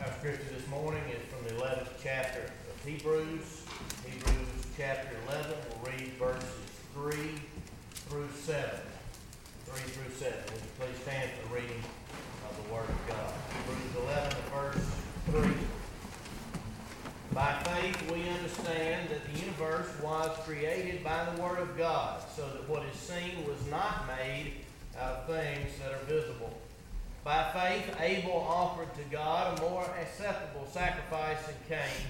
Our scripture this morning is from the eleventh chapter of Hebrews. Hebrews chapter eleven, we'll read verses three through seven. Three through seven. Would you please stand for the reading of the word of God? Hebrews eleven, verse three. By faith we understand that the universe was created by the word of God, so that what is seen was not made out of things that are visible. By faith, Abel offered to God a more acceptable sacrifice than Cain,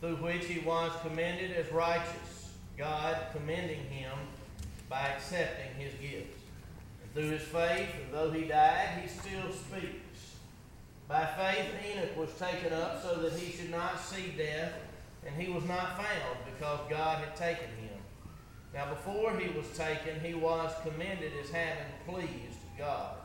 through which he was commended as righteous, God commending him by accepting his gifts. And through his faith, though he died, he still speaks. By faith, Enoch was taken up so that he should not see death, and he was not found because God had taken him. Now, before he was taken, he was commended as having pleased God.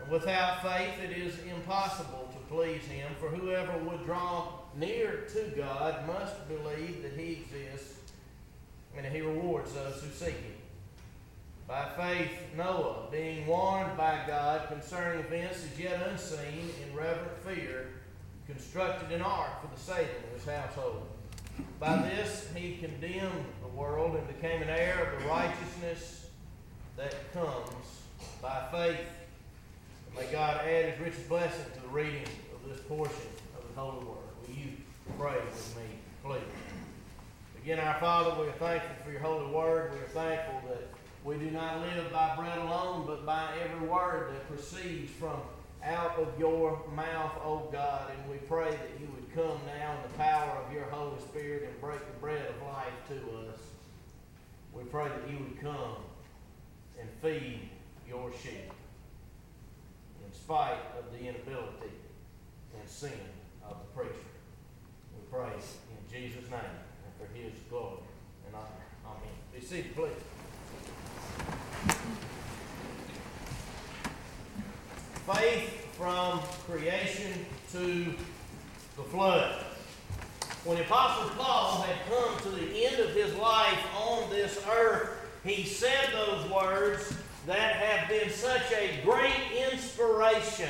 And without faith it is impossible to please him, for whoever would draw near to God must believe that he exists and that he rewards those who seek him. By faith, Noah, being warned by God concerning events as yet unseen, in reverent fear, constructed an ark for the saving of his household. By this he condemned the world and became an heir of the righteousness that comes by faith. May God add His richest blessing to the reading of this portion of the Holy Word. Will you pray with me, please? Again, our Father, we are thankful for your holy word. We are thankful that we do not live by bread alone, but by every word that proceeds from out of your mouth, O God. And we pray that you would come now in the power of your Holy Spirit and break the bread of life to us. We pray that you would come and feed your sheep in spite of the inability and sin of the preacher. We pray in Jesus' name and for his glory and honor. Amen. Be seated, please. Faith from creation to the flood. When Apostle Paul had come to the end of his life on this earth, he said those words that have been such a great inspiration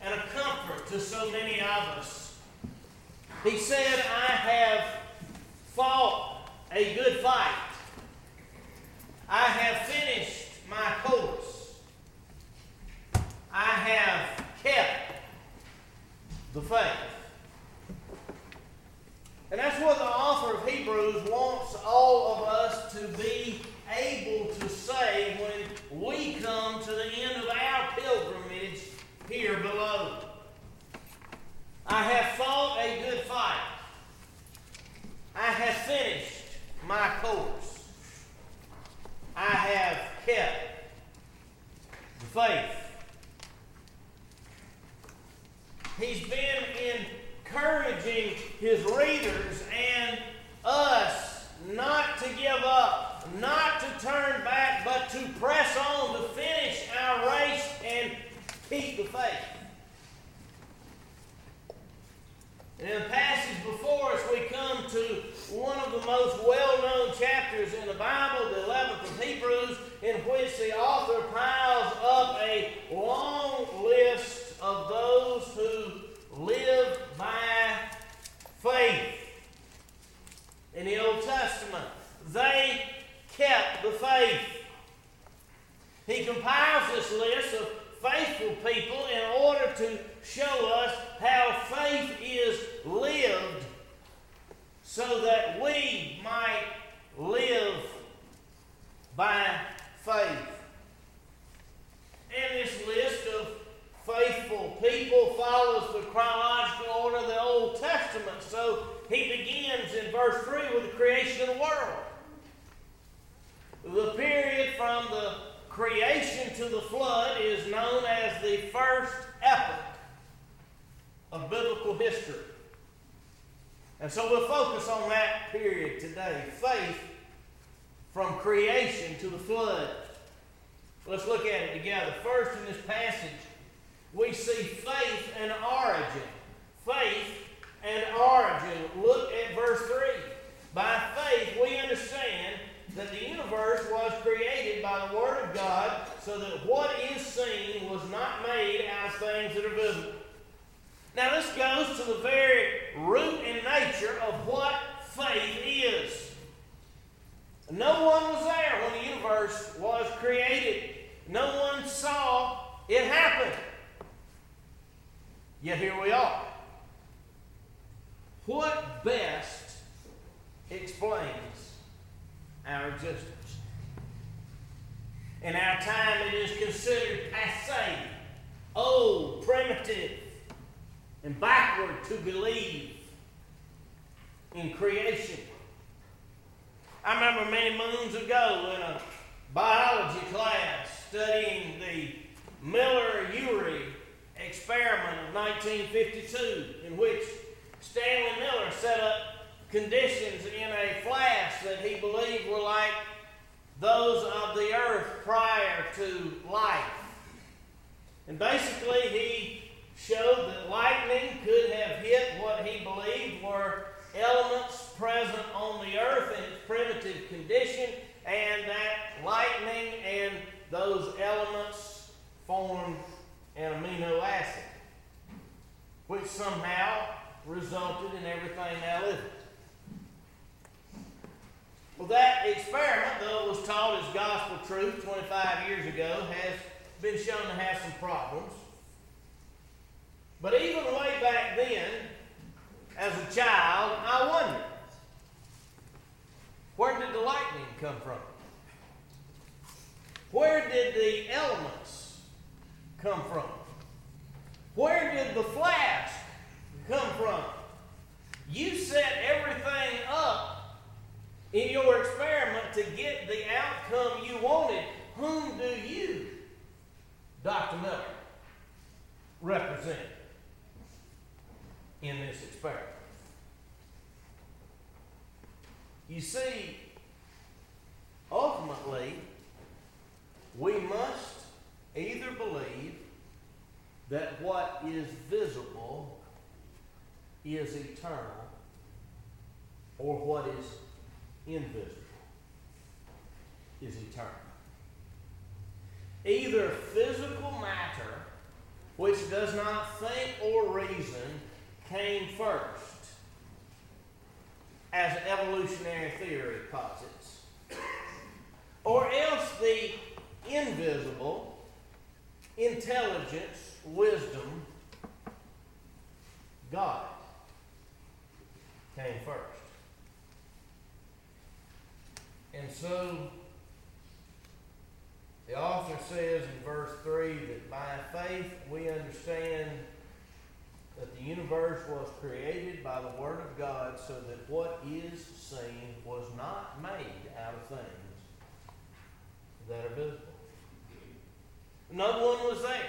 and a comfort to so many of us. He said, I have fought a good fight. I have finished my course. I have kept the faith. And that's what the author of Hebrews wants all of us to be able to say when we come to the end of our pilgrimage here below. I have fought a good fight. I have finished my course. I have kept the faith. He's been encouraging his readers and us not to give up, not to turn back, but to press on to finish our race and keep the faith. And in the passage before us, we come to one of the most well known chapters in the Bible, the 11th of Hebrews, in which the author piles up a long list of those who live by faith in the Old Testament. They kept the faith. He compiles this list of faithful people in order to show us how faith is lived so that we might live by faith. And this list of faithful people follows the chronological order of the Old Testament. So he begins in verse 3 with the creation of the world. The period from the creation to the flood is known as the first epoch of biblical history. And so we'll focus on that period today faith from creation to the flood. Let's look at it together. First, in this passage, we see faith and origin. Faith and origin. Look at verse 3. By faith, we understand that the universe was created by the Word of God, so that what is seen was not made out of things that are visible. Now, this goes to the very root and nature of what faith is. No one was there when the universe was created, no one saw it happen. Yet here we are. What best explains our existence? In our time, it is considered passe, old, primitive, and backward to believe in creation. I remember many moons ago in a biology class studying the Miller-Urey experiment of 1952 in which Stanley Miller set up conditions in a flask that he believed were like those of the earth prior to life. And basically, he showed that lightning could have hit what he believed were elements present on the earth in its primitive condition, and that lightning and those elements formed an amino acid, which somehow resulted in everything now living. Well, that experiment, though it was taught as gospel truth 25 years ago, has been shown to have some problems. But even way back then, as a child, I wondered where did the lightning come from? Where did the elements come from? Where did the flask come from? You set everything up in your experiment to get the outcome you wanted. Whom do you, Dr. Miller, represent in this experiment? You see, ultimately, we must either believe that what is visible is eternal or what is invisible is eternal. Either physical matter, which does not think or reason, came first, evolutionary theory posits, or else the invisible intelligence, wisdom, God came first. And so the author says in verse 3 that by faith we understand that the universe was created by the Word of God so that what is seen was not made out of things that are visible. No one was there.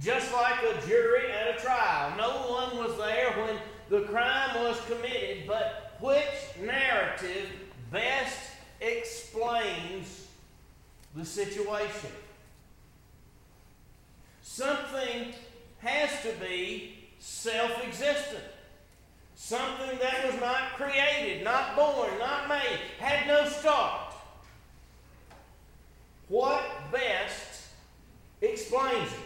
Just like a jury at a trial. No one was there when the crime was committed, but which narrative best explains the situation? Something has to be self existent. Something that was not created, not born, not made, had no start. What best explains it?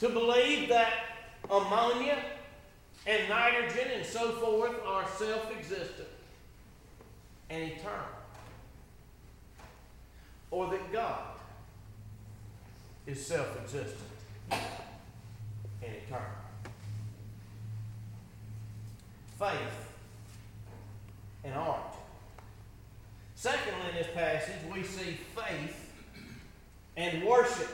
To believe that ammonia and nitrogen and so forth are self existent and eternal. Or that God is self existent and eternal. Faith and art. Secondly, in this passage, we see faith and worship.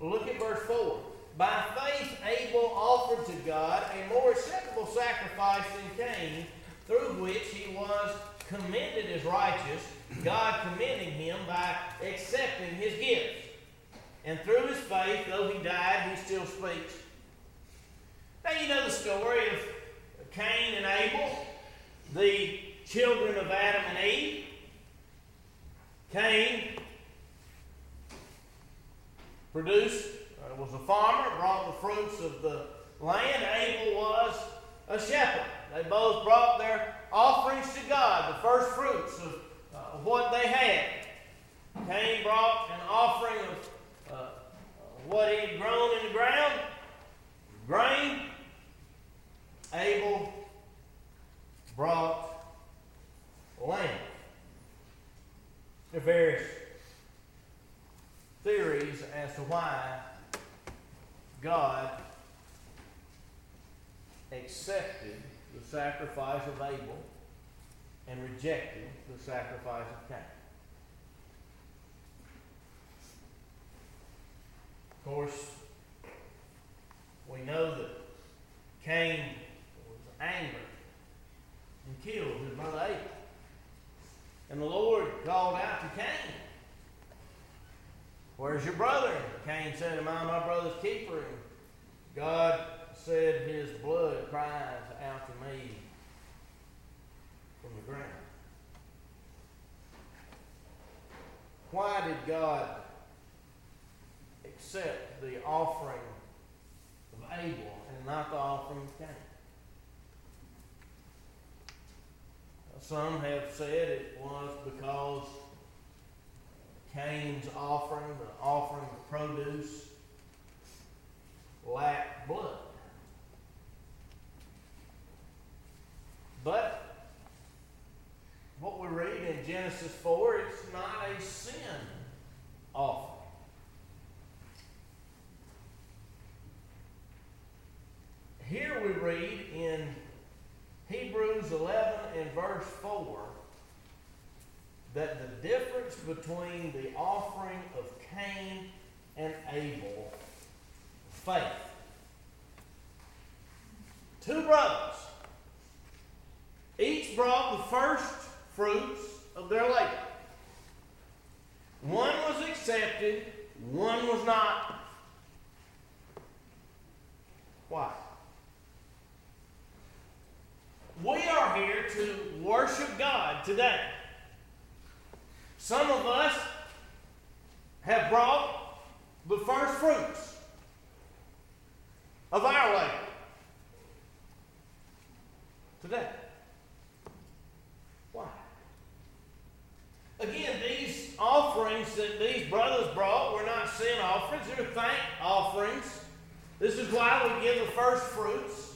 Look at verse 4. By faith, Abel offered to God a more acceptable sacrifice than Cain, through which he was commended as righteous, God commending him by accepting his gift. And through his faith, though he died, he still speaks. Now, you know the story of Cain and Abel, the children of Adam and Eve. Cain produced, was a farmer, brought the fruits of the land. Abel was a shepherd. They both brought their offerings to God, the first fruits of uh, what they had. Cain brought an offering of uh, what he had grown in the ground, grain. Abel brought land. There are various theories as to why God accepted the sacrifice of Abel and rejected the sacrifice of Cain. Of course, we know that Cain was angry and killed his brother Abel. And the Lord called out to Cain, Where's your brother? Cain said, Am I my brother's keeper? God said, His blood cries out to me from the ground. Why did God accept the offering of Abel and not the offering of Cain? Some have said it was because Cain's offering, the offering of produce, lacked blood. But what we read in Genesis 4 it's not a sin offering. Here we read in Hebrews 11 and verse 4 that the difference between the offering of Cain and Abel, faith. Two brothers, each brought the first fruits of their labor. One was accepted, one was not. Why? We are here to worship God today. Some of us have brought the first fruits of our labor today. Why? Again, these offerings that these brothers brought were not sin offerings, they were thank offerings. This is why we give the first fruits.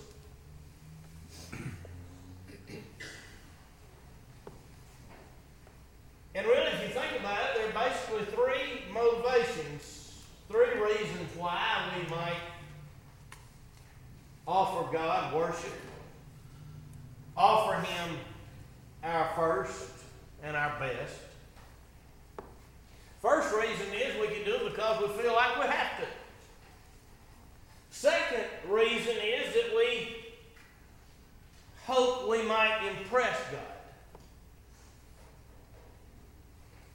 And really, if you think about it, there are basically three motivations, three reasons why we might offer God worship, offer Him our first and our best. First reason is we can do it because we feel like we have to. Second reason is that we hope we might impress God.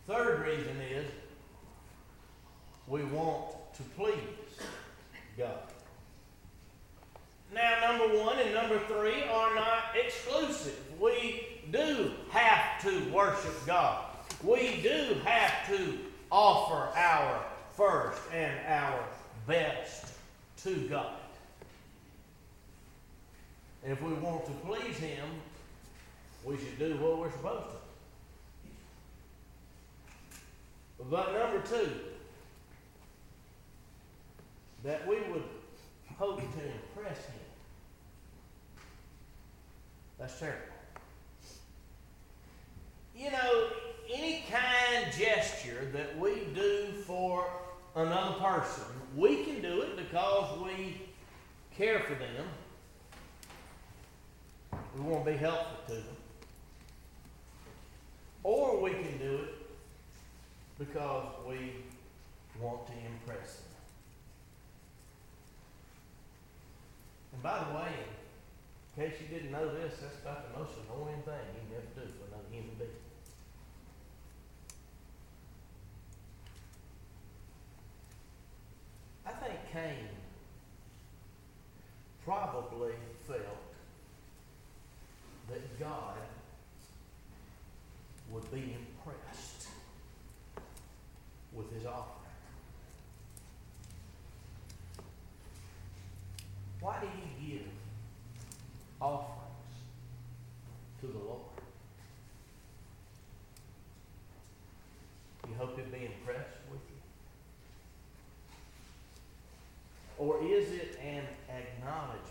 Third reason is we want to please God. Now, number one and number three are not exclusive. We do have to worship God. We do have to offer our first and our best to God. And if we want to please Him, we should do what we're supposed to. But number two, that we would hope to impress Him. That's terrible. You know, any kind gesture that we do for another person, we can do it because we care for them. We want to be helpful to them. Or we can do it because we want to impress them. And by the way, in case you didn't know this, that's about the most annoying thing you can ever do for another human being. I think Cain probably felt that God would be impressed with his offering. Why do you give offerings to the Lord? You hope he'll be impressed with you? Or is it an acknowledgement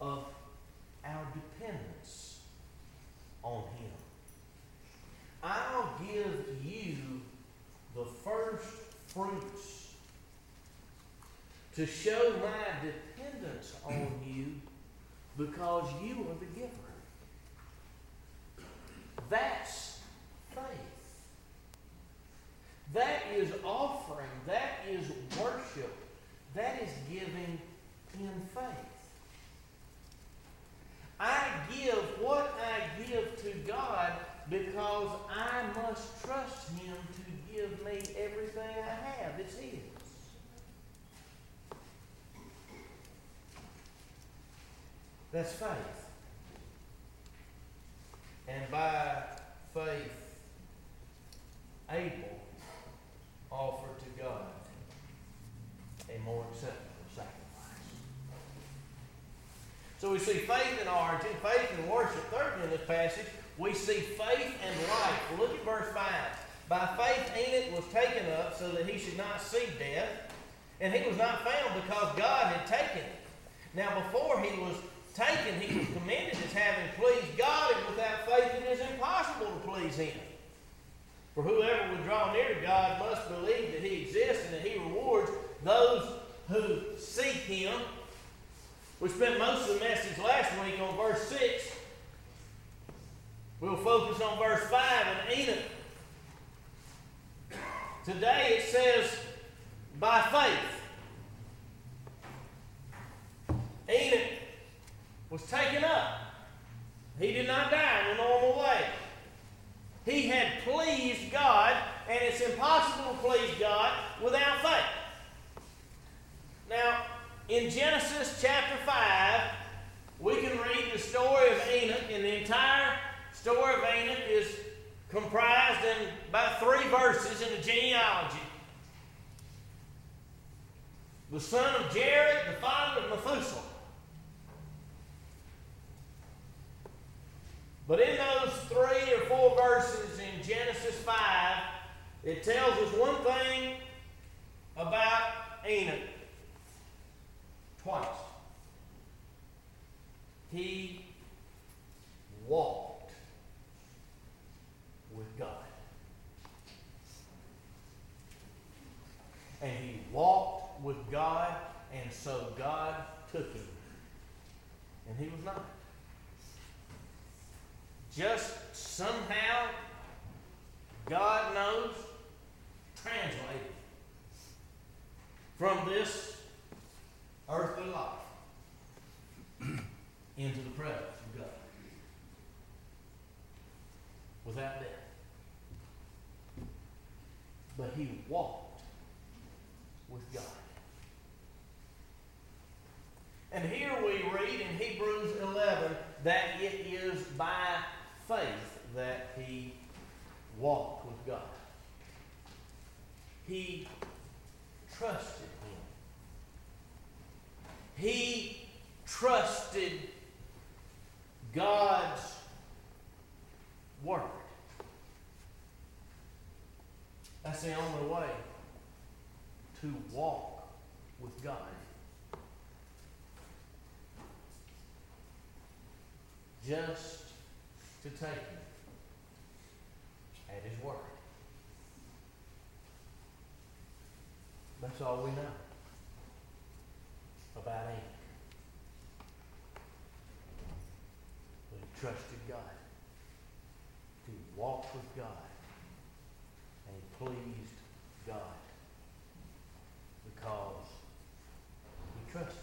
of our dependence on him? I'll give you the first first fruits to show my dependence on you because you are the giver. That's faith. That is offering. That is worship. That is giving in faith. I give what I give to God because I must trust Him to give me everything I have. It's His. That's faith. And by faith, Abel offered to God a more acceptable sacrifice. So we see faith in origin, faith in worship. Thirdly, in this passage, we see faith and life. Well, look at verse 5. By faith, Enoch was taken up so that he should not see death, and he was not found because God had taken him. Now, before he was taken, he was commended as having pleased God, and without faith it is impossible to please him. For whoever would draw near to God must believe that he exists and that he rewards those who seek him. We spent most of the message last week on verse 6. We'll focus on verse 5 and Enoch. Today it says, by faith. Enoch was taken up. He did not die in a normal way. He had pleased God, and it's impossible to please God without faith. Now, in Genesis chapter 5, we can read the story of Enoch, and the entire story of Enoch is comprised in about three verses in the genealogy. The son of Jared, the father of Methuselah. But in those three or four verses in Genesis 5, it tells us one thing about Enoch twice. He walked with God. And he walked with God, and so God took him. And he was not. Just somehow, God knows, translated from this earthly life into the presence of God But he walked with God. And here we read in Hebrews 11 that it is by faith that he walked with God. He trusted him. He trusted God's word. That's the only way to walk with God. Just to take him at his word. That's all we know about. But he trusted God. to walk with God. Pleased God because he trusted.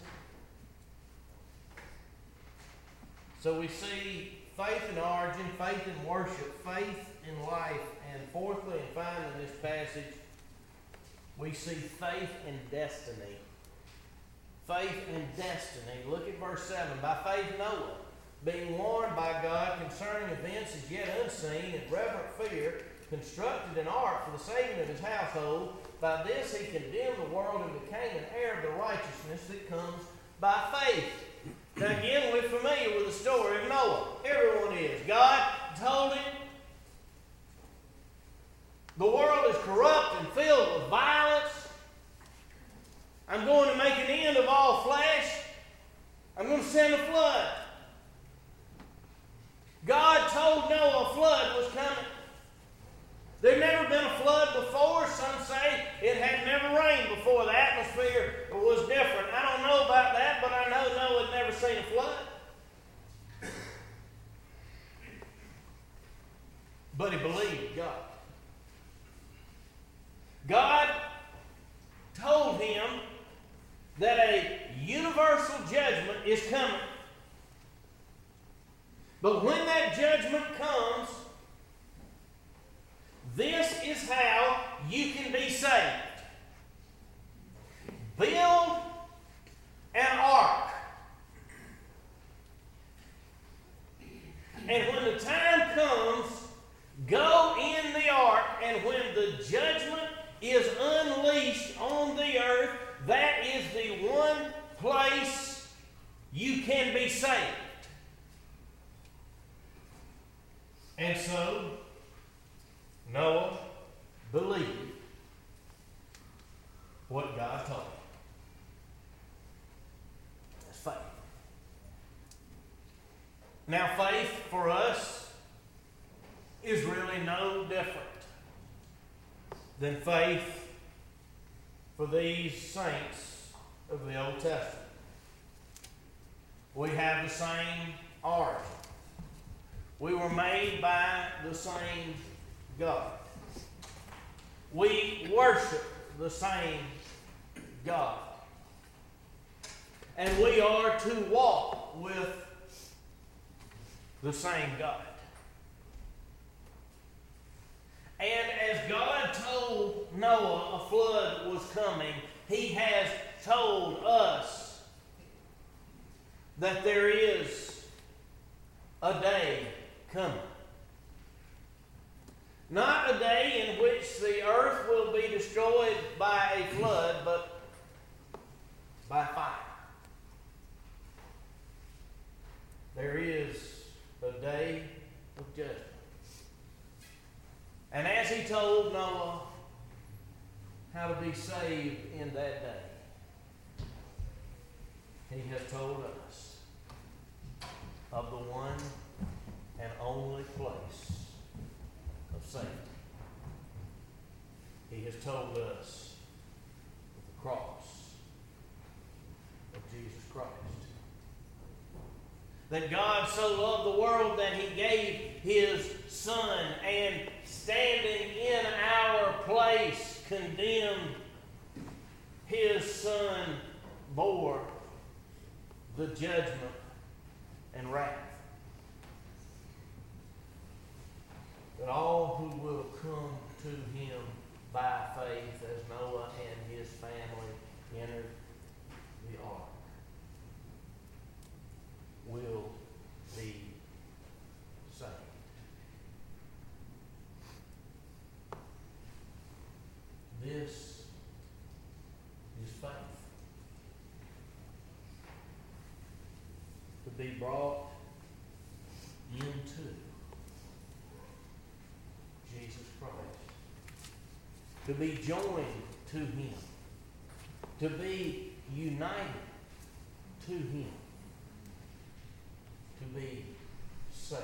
So we see faith in origin, faith in worship, faith in life, and fourthly and finally in this passage, we see faith in destiny. Faith in destiny. Look at verse 7. By faith, Noah, being warned by God concerning events as yet unseen, in reverent fear, constructed an ark for the saving of his household. By this he condemned the world and became an heir of the righteousness that comes by faith. Now, again, we're familiar with the story of Noah. Everyone is. God told him the world is corrupt and filled with violence. I'm going to make an end of all flesh. I'm going to send a flood. God told Noah a flood was coming. There'd never been a flood before. Some say it had never rained before. The atmosphere was different. I don't know about that, but I know Noah had never seen a flood. But he believed God. God told him that a universal judgment is coming. Noah believed what God told him. That's faith. Now, faith for us is really no different than faith for these saints of the Old Testament. We have the same origin. We were made by the same God. We worship the same God. And we are to walk with the same God. And as God told Noah a flood was coming, He has told us that there is a day coming. Not a day in which the earth will be destroyed by a flood, but by fire. There is a day of judgment. And as he told Noah how to be saved in that day, he has told us of the one and only place safety. He has told us of the cross of Jesus Christ. That God so loved the world that he gave his Son, and standing in our place, condemned, his Son bore the judgment and wrath. That all who will come to him by faith, as Noah and his family entered the ark, will be saved. This is faith. To be brought into Jesus Christ. To be joined to Him. To be united to Him. To be safe